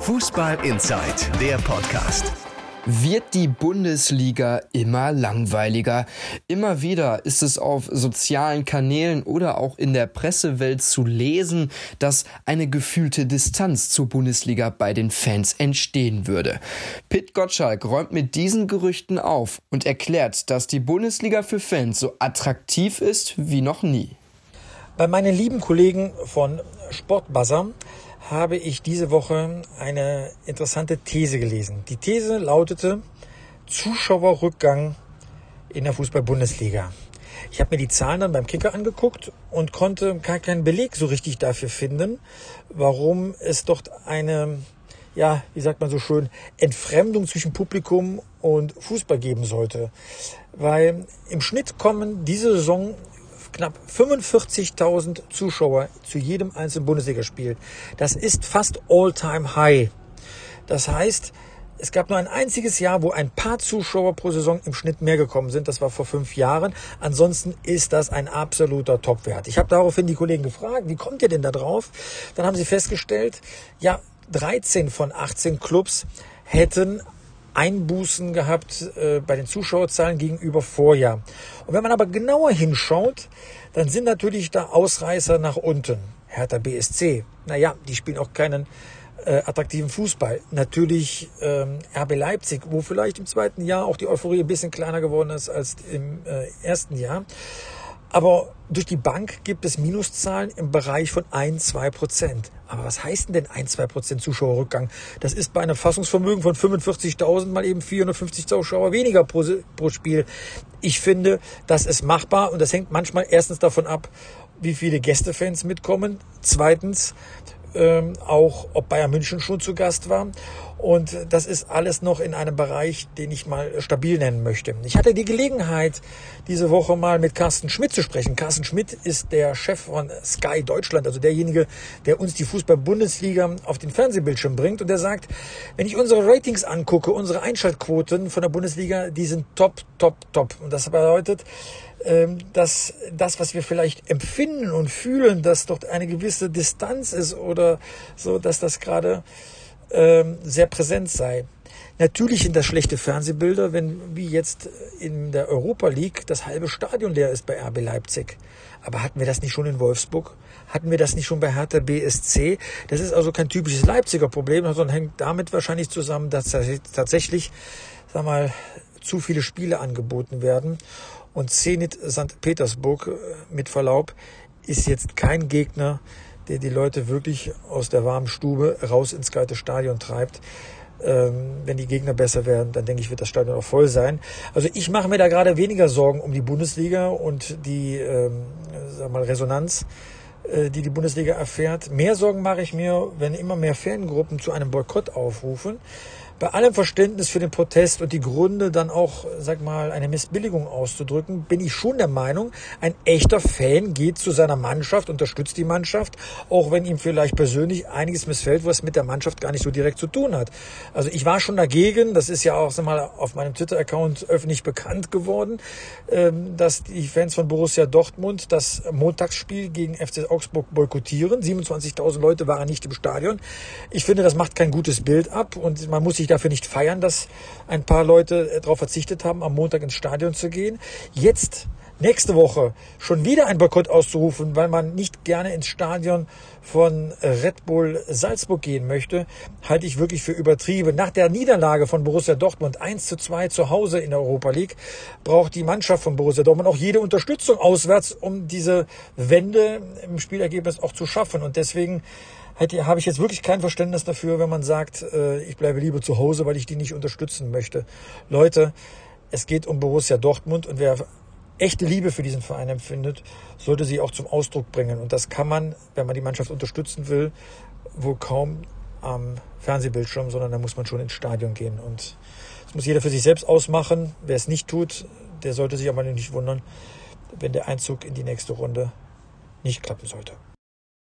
Fußball Inside, der Podcast. Wird die Bundesliga immer langweiliger? Immer wieder ist es auf sozialen Kanälen oder auch in der Pressewelt zu lesen, dass eine gefühlte Distanz zur Bundesliga bei den Fans entstehen würde. Pitt Gottschalk räumt mit diesen Gerüchten auf und erklärt, dass die Bundesliga für Fans so attraktiv ist wie noch nie. Bei meinen lieben Kollegen von Sportbuzzer habe ich diese Woche eine interessante These gelesen. Die These lautete Zuschauerrückgang in der Fußball-Bundesliga. Ich habe mir die Zahlen dann beim Kicker angeguckt und konnte gar keinen Beleg so richtig dafür finden, warum es dort eine, ja, wie sagt man so schön, Entfremdung zwischen Publikum und Fußball geben sollte. Weil im Schnitt kommen diese Saison knapp 45.000 Zuschauer zu jedem einzelnen Bundesligaspiel. Das ist fast All-Time High. Das heißt, es gab nur ein einziges Jahr, wo ein paar Zuschauer pro Saison im Schnitt mehr gekommen sind. Das war vor fünf Jahren. Ansonsten ist das ein absoluter Topwert. Ich habe daraufhin die Kollegen gefragt, wie kommt ihr denn da drauf? Dann haben sie festgestellt, ja, 13 von 18 Clubs hätten Einbußen gehabt äh, bei den Zuschauerzahlen gegenüber Vorjahr. Und wenn man aber genauer hinschaut, dann sind natürlich da Ausreißer nach unten. Hertha BSC, naja, die spielen auch keinen äh, attraktiven Fußball. Natürlich ähm, RB Leipzig, wo vielleicht im zweiten Jahr auch die Euphorie ein bisschen kleiner geworden ist als im äh, ersten Jahr. Aber durch die Bank gibt es Minuszahlen im Bereich von 1, 2 Prozent. Aber was heißt denn denn 1, 2 Prozent Zuschauerrückgang? Das ist bei einem Fassungsvermögen von 45.000 mal eben 450 Zuschauer weniger pro, pro Spiel. Ich finde, das ist machbar und das hängt manchmal erstens davon ab, wie viele Gästefans mitkommen. Zweitens, ähm, auch ob Bayern München schon zu Gast war. Und das ist alles noch in einem Bereich, den ich mal stabil nennen möchte. Ich hatte die Gelegenheit, diese Woche mal mit Carsten Schmidt zu sprechen. Carsten Schmidt ist der Chef von Sky Deutschland, also derjenige, der uns die Fußball-Bundesliga auf den Fernsehbildschirm bringt. Und der sagt, wenn ich unsere Ratings angucke, unsere Einschaltquoten von der Bundesliga, die sind top, top, top. Und das bedeutet, dass das, was wir vielleicht empfinden und fühlen, dass dort eine gewisse Distanz ist oder so, dass das gerade ähm, sehr präsent sei. Natürlich sind das schlechte Fernsehbilder, wenn wie jetzt in der Europa League das halbe Stadion leer ist bei RB Leipzig. Aber hatten wir das nicht schon in Wolfsburg? Hatten wir das nicht schon bei Hertha BSC? Das ist also kein typisches Leipziger Problem, sondern hängt damit wahrscheinlich zusammen, dass tatsächlich, sag mal, zu viele Spiele angeboten werden. Und Zenit St. Petersburg, äh, mit Verlaub, ist jetzt kein Gegner, der die Leute wirklich aus der warmen Stube raus ins kalte Stadion treibt. Ähm, wenn die Gegner besser werden, dann denke ich, wird das Stadion auch voll sein. Also ich mache mir da gerade weniger Sorgen um die Bundesliga und die ähm, sag mal, Resonanz, äh, die die Bundesliga erfährt. Mehr Sorgen mache ich mir, wenn immer mehr Fangruppen zu einem Boykott aufrufen bei allem Verständnis für den Protest und die Gründe dann auch, sag mal, eine Missbilligung auszudrücken, bin ich schon der Meinung, ein echter Fan geht zu seiner Mannschaft, unterstützt die Mannschaft, auch wenn ihm vielleicht persönlich einiges missfällt, was mit der Mannschaft gar nicht so direkt zu tun hat. Also ich war schon dagegen, das ist ja auch sag mal, auf meinem Twitter-Account öffentlich bekannt geworden, ähm, dass die Fans von Borussia Dortmund das Montagsspiel gegen FC Augsburg boykottieren. 27.000 Leute waren nicht im Stadion. Ich finde, das macht kein gutes Bild ab und man muss sich dafür nicht feiern, dass ein paar Leute äh, darauf verzichtet haben, am Montag ins Stadion zu gehen. Jetzt nächste Woche schon wieder ein Boykott auszurufen, weil man nicht gerne ins Stadion von Red Bull Salzburg gehen möchte, halte ich wirklich für übertrieben. Nach der Niederlage von Borussia Dortmund 1 zu 2 zu Hause in der Europa League braucht die Mannschaft von Borussia Dortmund auch jede Unterstützung auswärts, um diese Wende im Spielergebnis auch zu schaffen. Und deswegen hätte, habe ich jetzt wirklich kein Verständnis dafür, wenn man sagt, äh, ich bleibe lieber zu Hause, weil ich die nicht unterstützen möchte. Leute, es geht um Borussia Dortmund und wer echte Liebe für diesen Verein empfindet, sollte sie auch zum Ausdruck bringen. Und das kann man, wenn man die Mannschaft unterstützen will, wohl kaum am Fernsehbildschirm, sondern da muss man schon ins Stadion gehen. Und das muss jeder für sich selbst ausmachen. Wer es nicht tut, der sollte sich aber nicht wundern, wenn der Einzug in die nächste Runde nicht klappen sollte.